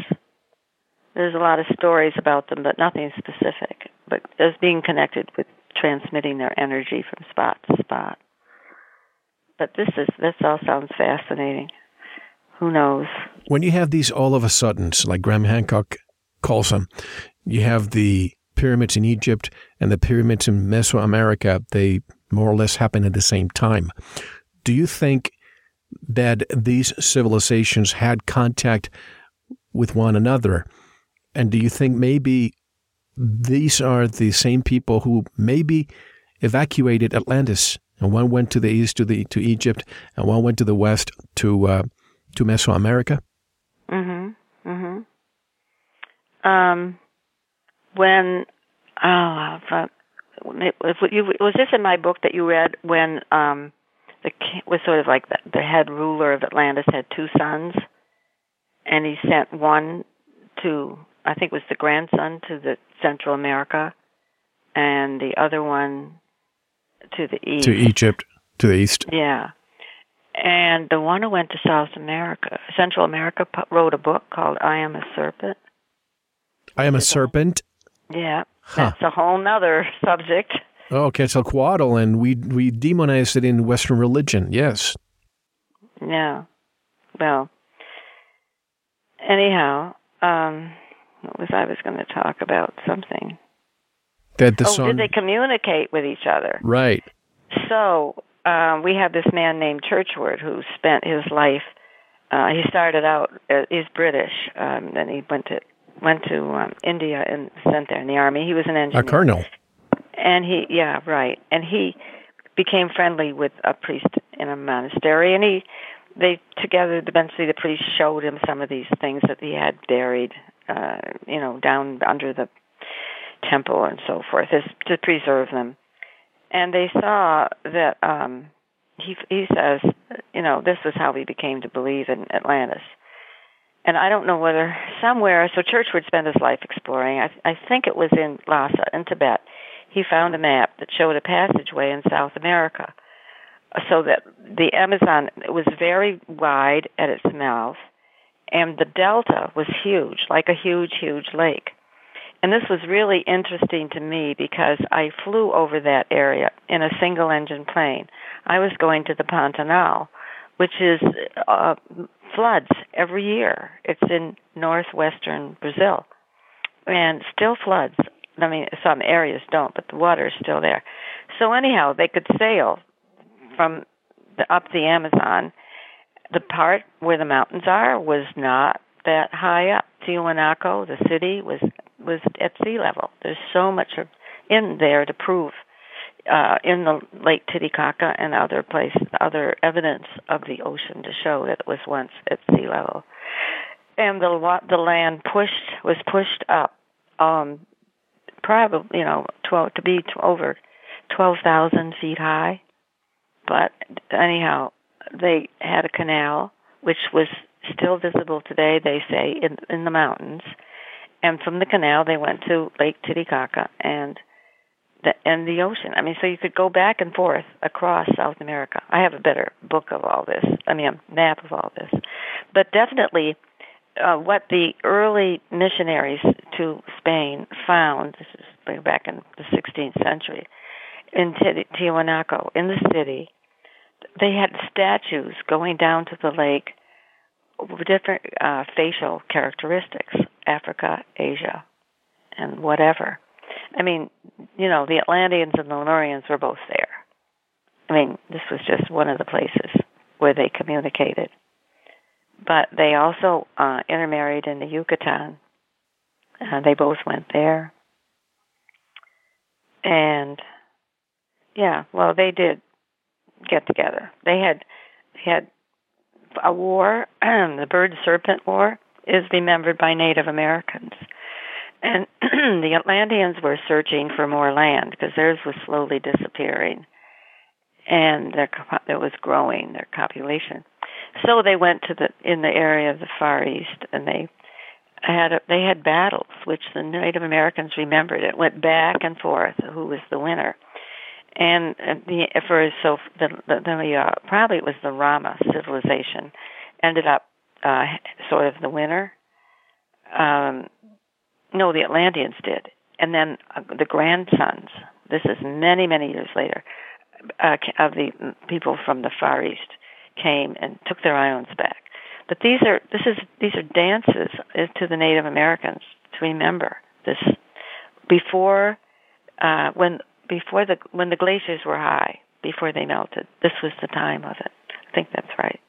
There's a lot of stories about them, but nothing specific. But as being connected with transmitting their energy from spot to spot. But this is this all sounds fascinating. Who knows? When you have these all of a sudden, like Graham Hancock calls them, you have the pyramids in Egypt and the pyramids in Mesoamerica. They more or less happen at the same time. Do you think that these civilizations had contact with one another? And do you think maybe these are the same people who maybe evacuated Atlantis and one went to the east to the to Egypt and one went to the west to uh, to Mesoamerica? Mhm. Mhm. Um when oh fuck was this in my book that you read when um the was sort of like the, the head ruler of Atlantis had two sons, and he sent one to I think it was the grandson to the Central America, and the other one to the east. To Egypt, to the east. Yeah. And the one who went to South America, Central America, wrote a book called "I Am a Serpent." I am a serpent. Yeah, huh. that's a whole nother subject. Oh, Quetzalcoatl, and we we demonized it in Western religion. Yes. Yeah. Well. Anyhow, um, what was I was going to talk about something. That the oh, song. did they communicate with each other? Right. So um, we have this man named Churchward who spent his life. Uh, he started out. Uh, he's British, um, then he went to went to um, India and sent there in the army. He was an engineer. A colonel and he yeah right and he became friendly with a priest in a monastery and he they together eventually the priest showed him some of these things that he had buried uh you know down under the temple and so forth as, to preserve them and they saw that um he he says you know this was how he became to believe in Atlantis. And I don't know whether somewhere so Churchward spend his life exploring. I I think it was in Lhasa in Tibet. He found a map that showed a passageway in South America so that the Amazon was very wide at its mouth and the delta was huge, like a huge, huge lake. And this was really interesting to me because I flew over that area in a single engine plane. I was going to the Pantanal, which is uh, floods every year. It's in northwestern Brazil and still floods I mean, some areas don't, but the water is still there. So anyhow, they could sail from the, up the Amazon. The part where the mountains are was not that high up. Tiwanaku, the city, was was at sea level. There's so much in there to prove uh, in the Lake Titicaca and other places, other evidence of the ocean to show that it was once at sea level. And the the land pushed was pushed up um, probably you know twelve to be over twelve thousand feet high. But anyhow, they had a canal which was still visible today. They say in in the mountains, and from the canal they went to Lake Titicaca and the and the ocean. I mean, so you could go back and forth across South America. I have a better book of all this. I mean, a map of all this, but definitely uh, what the early missionaries to Spain found, this is back in the 16th century, in Tiwanaku, in the city, they had statues going down to the lake with different uh, facial characteristics Africa, Asia, and whatever. I mean, you know, the Atlanteans and the Lemurians were both there. I mean, this was just one of the places where they communicated but they also uh, intermarried in the Yucatan. Uh, they both went there. And yeah, well, they did get together. They had they had a war, the Bird Serpent War, is remembered by Native Americans, and the Atlanteans were searching for more land because theirs was slowly disappearing, and their it was growing their population. So they went to the in the area of the Far East, and they had a, they had battles, which the Native Americans remembered. It went back and forth who was the winner, and the for so the the, the uh, probably it was the Rama civilization ended up uh, sort of the winner. Um, no, the Atlanteans did, and then uh, the grandsons. This is many many years later uh, of the people from the Far East came and took their islands back. But these are this is these are dances to the Native Americans to remember this before uh, when before the when the glaciers were high before they melted. This was the time of it. I think that's right.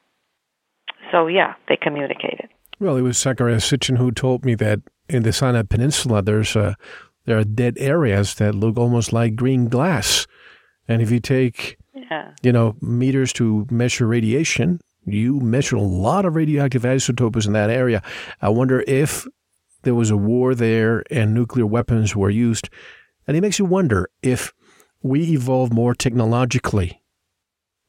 So yeah, they communicated. Well, it was Zacharias Sitchin who told me that in the Sinai Peninsula there's a, there are dead areas that look almost like green glass, and if you take yeah. you know meters to measure radiation, you measure a lot of radioactive isotopes in that area. I wonder if there was a war there and nuclear weapons were used. And it makes you wonder if we evolve more technologically,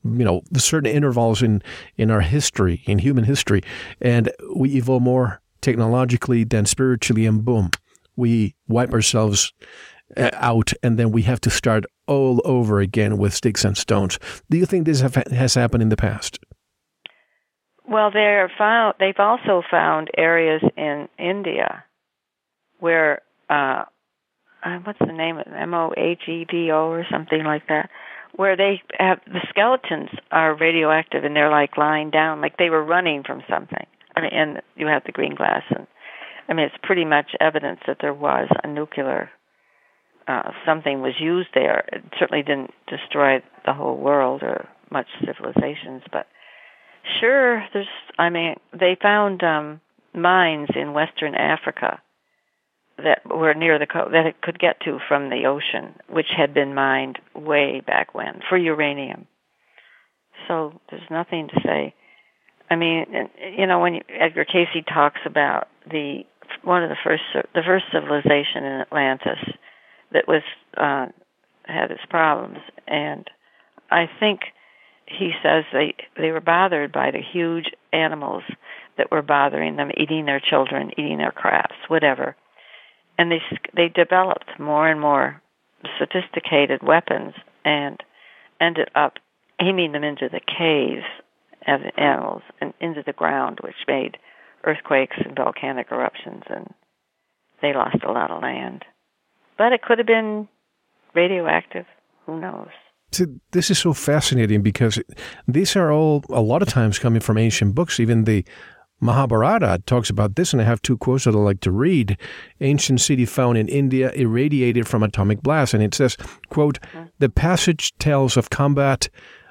you know, certain intervals in, in our history, in human history, and we evolve more technologically than spiritually, and boom, we wipe ourselves uh, out, and then we have to start all over again with sticks and stones. Do you think this have, has happened in the past? Well, they're found. They've also found areas in India where uh, uh, what's the name of? M O H E V O or something like that, where they have the skeletons are radioactive and they're like lying down, like they were running from something. I mean, and you have the green glass, and I mean, it's pretty much evidence that there was a nuclear uh, something was used there. It certainly didn't destroy the whole world or much civilizations, but Sure, there's. I mean, they found um, mines in Western Africa that were near the coast that it could get to from the ocean, which had been mined way back when for uranium. So there's nothing to say. I mean, you know, when you, Edgar Cayce talks about the one of the first the first civilization in Atlantis that was uh, had its problems, and I think he says they they were bothered by the huge animals that were bothering them, eating their children, eating their crops, whatever. And they they developed more and more sophisticated weapons and ended up aiming them into the caves of the animals and into the ground, which made earthquakes and volcanic eruptions, and they lost a lot of land. But it could have been radioactive. Who knows? this is so fascinating because these are all a lot of times coming from ancient books. Even the Mahabharata talks about this, and I have two quotes that I like to read. Ancient city found in India irradiated from atomic blast, and it says, "quote The passage tells of combat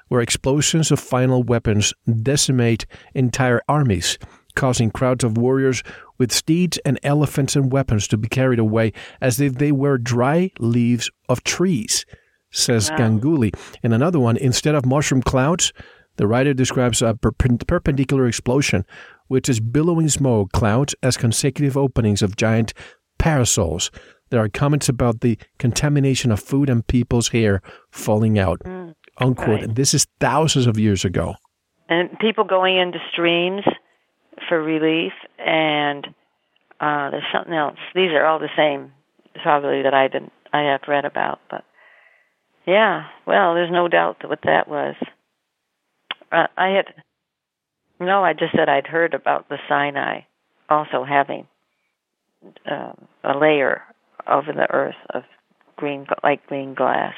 where explosions of final weapons decimate entire armies." Causing crowds of warriors with steeds and elephants and weapons to be carried away as if they were dry leaves of trees says wow. Ganguly. In another one, instead of mushroom clouds, the writer describes a perpendicular explosion, which is billowing smoke clouds as consecutive openings of giant parasols. There are comments about the contamination of food and people's hair falling out. Mm, unquote. Right. This is thousands of years ago. And people going into streams for relief, and uh, there's something else. These are all the same, probably that I didn't I have read about, but yeah, well, there's no doubt what that was. Uh, I had no, I just said I'd heard about the Sinai also having uh, a layer over the earth of green, like green glass,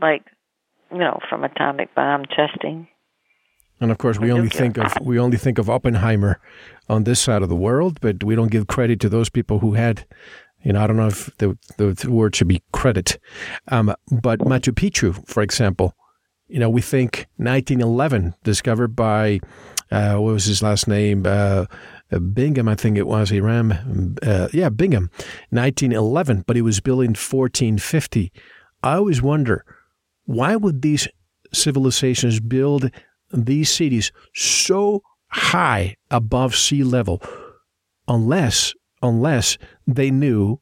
like you know, from atomic bomb testing. And of course, we only think of we only think of Oppenheimer on this side of the world, but we don't give credit to those people who had you know, I don't know if the, the word should be credit. Um, but Machu Picchu, for example, you know, we think 1911, discovered by, uh, what was his last name? Uh, uh Bingham, I think it was. He ran, uh, yeah, Bingham, 1911, but he was built in 1450. I always wonder, why would these civilizations build these cities so high above sea level unless unless they knew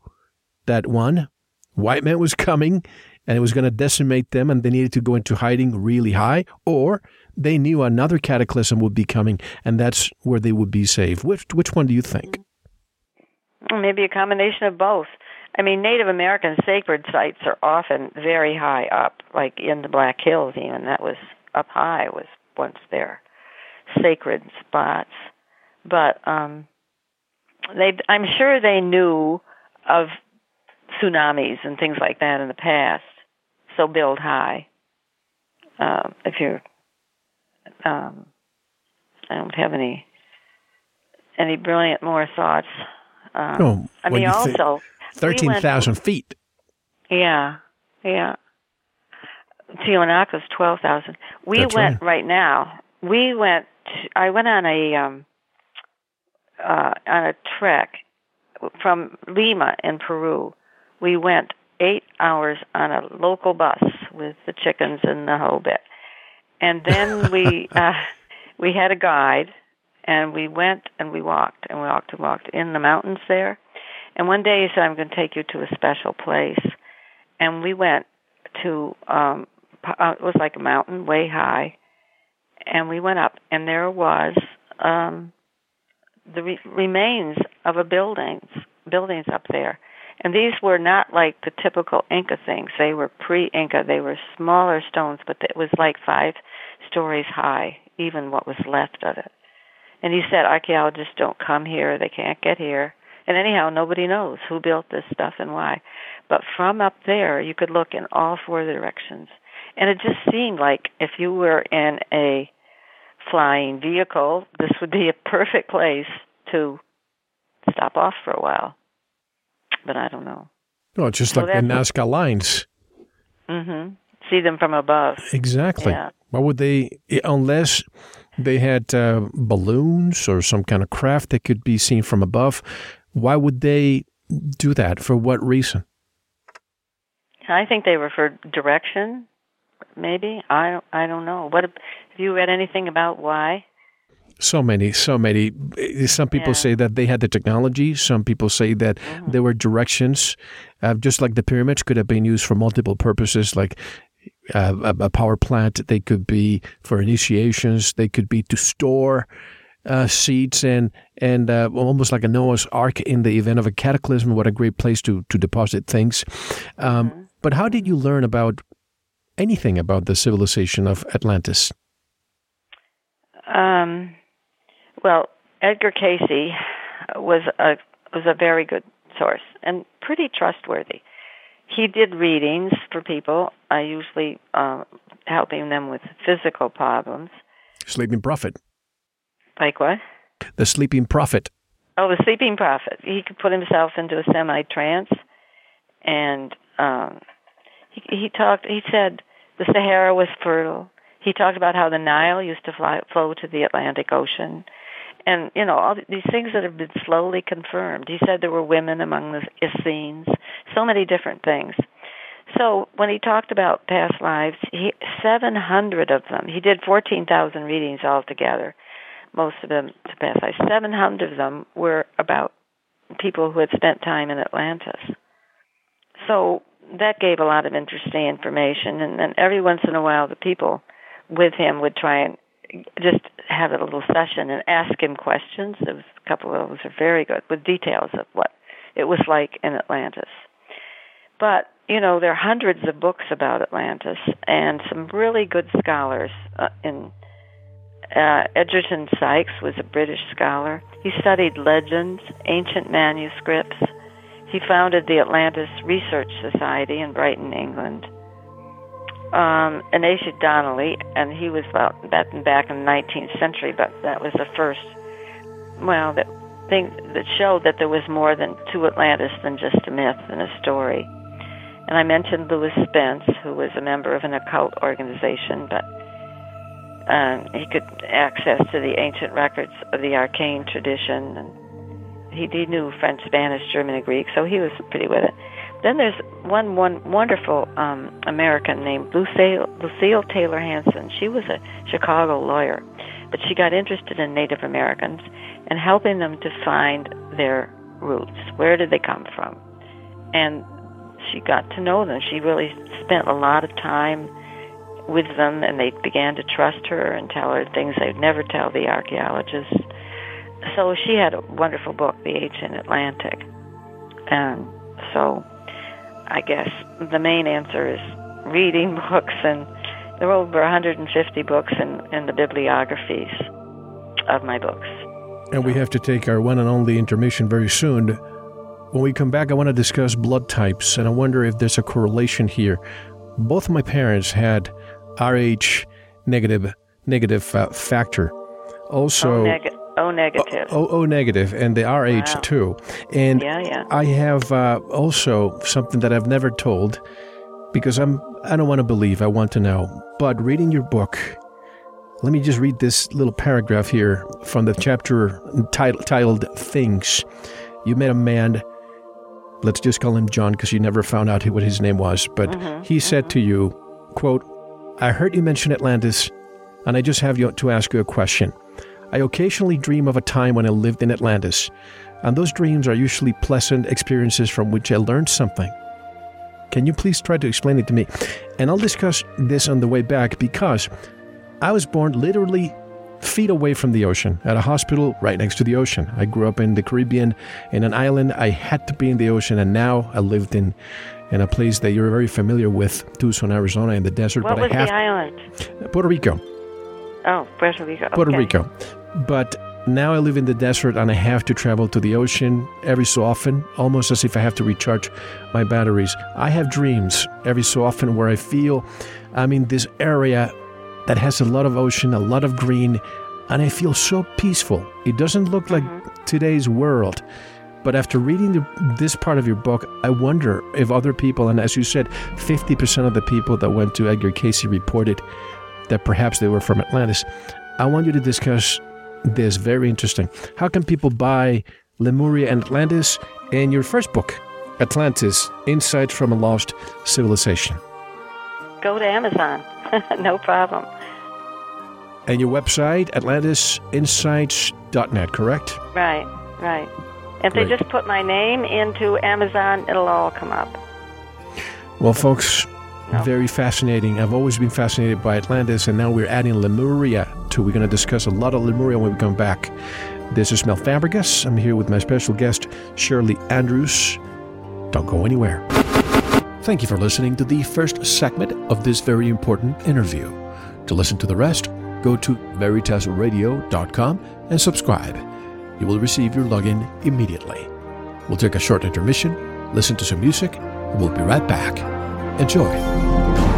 that one, white man was coming and it was going to decimate them and they needed to go into hiding really high, or they knew another cataclysm would be coming and that's where they would be safe Which, which one do you think? Maybe a combination of both. I mean, Native American sacred sites are often very high up, like in the Black Hills, even. That was up high, was once their sacred spots. But um, they, I'm sure they knew of tsunamis and things like that in the past. So build high. Uh, if you're, um, I don't have any any brilliant more thoughts. Um, oh, I mean, also thirteen thousand we feet. Yeah, yeah. Tiwanaku's twelve thousand. We That's went right. right now. We went. I went on a um, uh, on a trek from Lima in Peru. We went eight hours on a local bus with the chickens and the whole bit, and then we uh, we had a guide, and we went and we walked and we walked and walked in the mountains there. And one day he said, "I'm going to take you to a special place," and we went to um, uh, it was like a mountain way high, and we went up, and there was um, the re- remains of a buildings buildings up there. And these were not like the typical Inca things. They were pre-Inca. They were smaller stones, but it was like five stories high, even what was left of it. And he said archaeologists don't come here. They can't get here. And anyhow, nobody knows who built this stuff and why. But from up there, you could look in all four directions. And it just seemed like if you were in a flying vehicle, this would be a perfect place to stop off for a while. But I don't know. Oh, just so like the Nazca lines. Mm-hmm. See them from above. Exactly. Yeah. Why would they, unless they had uh, balloons or some kind of craft that could be seen from above, why would they do that? For what reason? I think they were for direction. Maybe I don't. I don't know. What have you read anything about why? So many, so many. Some people Yeah. say that they had the technology. Some people say that Mm-hmm. there were directions, uh, just like the pyramids could have been used for multiple purposes, like uh, a, a power plant. They could be for initiations. They could be to store uh, seeds and and uh, almost like a Noah's Ark in the event of a cataclysm. What a great place to to deposit things. Um, Mm-hmm. But how did you learn about anything about the civilization of Atlantis? Um, well, Edgar Cayce was a was a very good source and pretty trustworthy. He did readings for people, uh, usually uh, helping them with physical problems. Sleeping Prophet. Like what? The Sleeping Prophet. Oh, the sleeping prophet. He could put himself into a semi trance, and um, he, he talked. He said the Sahara was fertile. He talked about how the Nile used to fly, flow to the Atlantic Ocean, and you know all these things that have been slowly confirmed. He said there were women among the Essenes, so many different things. So when he talked about past lives, he, 700 of them. He did 14,000 readings altogether most of them to life. Seven hundred of them were about people who had spent time in Atlantis. So that gave a lot of interesting information, and then every once in a while, the people with him would try and just have a little session and ask him questions. There was a couple of those are very good with details of what it was like in Atlantis. But you know, there are hundreds of books about Atlantis, and some really good scholars uh, in uh, Egerton Sykes was a British scholar. He studied legends, ancient manuscripts. He founded the Atlantis Research Society in Brighton, England. Um, Ignatius Donnelly, and he was about that back in the 19th century, but that was the first, well, that thing that showed that there was more than to Atlantis than just a myth and a story. And I mentioned Lewis Spence, who was a member of an occult organization, but um, he could access to the ancient records of the arcane tradition, and he, he knew French, Spanish, German, and Greek, so he was pretty with it. Then there's one one wonderful um, American named Lucille, Lucille Taylor Hansen. She was a Chicago lawyer, but she got interested in Native Americans and helping them to find their roots? Where did they come from? And she got to know them. She really spent a lot of time with them, and they began to trust her and tell her things they'd never tell the archaeologists. So she had a wonderful book, The Ancient Atlantic. And so I guess the main answer is reading books, and there are over 150 books in, in the bibliographies of my books. And we have to take our one and only intermission very soon. When we come back, I want to discuss blood types, and I wonder if there's a correlation here. Both my parents had Rh negative negative uh, factor. Also, O, neg- o negative. O, o negative, and the Rh Wow. too. And Yeah, yeah. I have uh, also something that I've never told because I'm I don't want to believe. I want to know. But reading your book, let me just read this little paragraph here from the chapter titled, titled "Things." You met a man. Let's just call him John because you never found out what his name was. But he said to you, "quote I heard you mention Atlantis, and I just have you to ask you a question. I occasionally dream of a time when I lived in Atlantis, and those dreams are usually pleasant experiences from which I learned something. Can you please try to explain it to me? And I'll discuss this on the way back because I was born literally feet away from the ocean at a hospital right next to the ocean. I grew up in the Caribbean in an island. I had to be in the ocean, and now I lived in in a place that you're very familiar with, Tucson, Arizona, in the desert. what but was I have the island? Puerto Rico. Oh, Puerto Rico. Puerto okay. Rico. But now I live in the desert and I have to travel to the ocean every so often, almost as if I have to recharge my batteries. I have dreams every so often where I feel I'm in this area that has a lot of ocean, a lot of green, and I feel so peaceful. It doesn't look like mm-hmm. today's world. But after reading the, this part of your book, I wonder if other people, and as you said, 50% of the people that went to Edgar Cayce reported that perhaps they were from Atlantis. I want you to discuss this. Very interesting. How can people buy Lemuria and Atlantis and your first book, Atlantis Insights from a Lost Civilization? Go to Amazon. no problem. And your website, atlantisinsights.net, correct? Right, right. If Great. they just put my name into Amazon, it'll all come up. Well, folks, No. very fascinating. I've always been fascinated by Atlantis, and now we're adding Lemuria to. We're going to discuss a lot of Lemuria when we come back. This is Mel Fabregas. I'm here with my special guest, Shirley Andrews. Don't go anywhere. Thank you for listening to the first segment of this very important interview. To listen to the rest, go to veritasradio.com and subscribe. You will receive your login immediately. We'll take a short intermission, listen to some music, and we'll be right back. Enjoy.